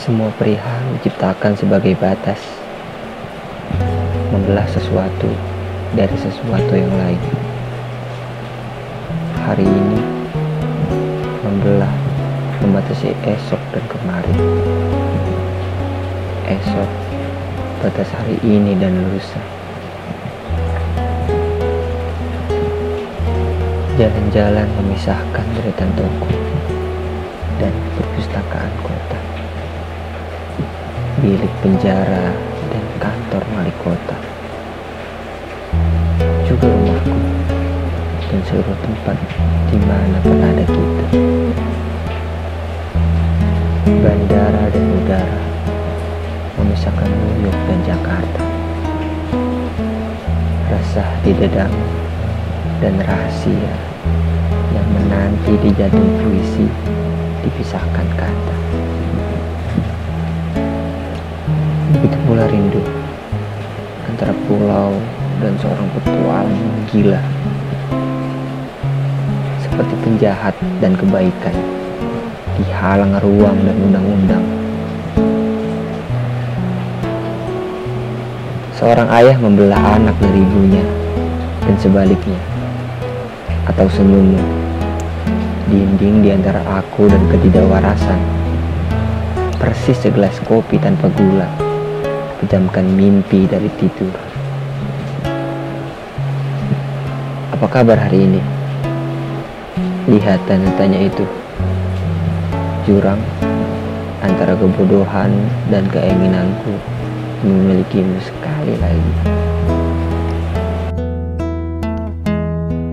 Semua perihal diciptakan sebagai batas, membelah sesuatu dari sesuatu yang lain. Hari ini membelah, membatasi esok dan kemarin. Esok batas hari ini dan lusa. Jalan-jalan memisahkan deretan toko dan perpustakaan kota. Bilik penjara dan kantor wali kota. Juga rumahku dan seluruh tempat di mana pernah ada kita. Bandara dan udara memisahkan New York dan Jakarta. Resah di dadamu dan rahasia yang menanti di jantung puisi dipisahkan kata. Rindu antara pulau dan seorang petualang gila. Seperti penjahat dan kebaikan dihalang ruang dan undang-undang. Seorang ayah membelah anak dari ibunya dan sebaliknya. Atau senyummu dinding di antara aku dan ketidakwarasan. Persis segelas kopi tanpa gula, pejamkan mimpi dari tidur. Apa kabar hari ini? Lihat tanda tanya itu. Jurang antara kebodohan dan keinginanku memilikimu sekali lagi.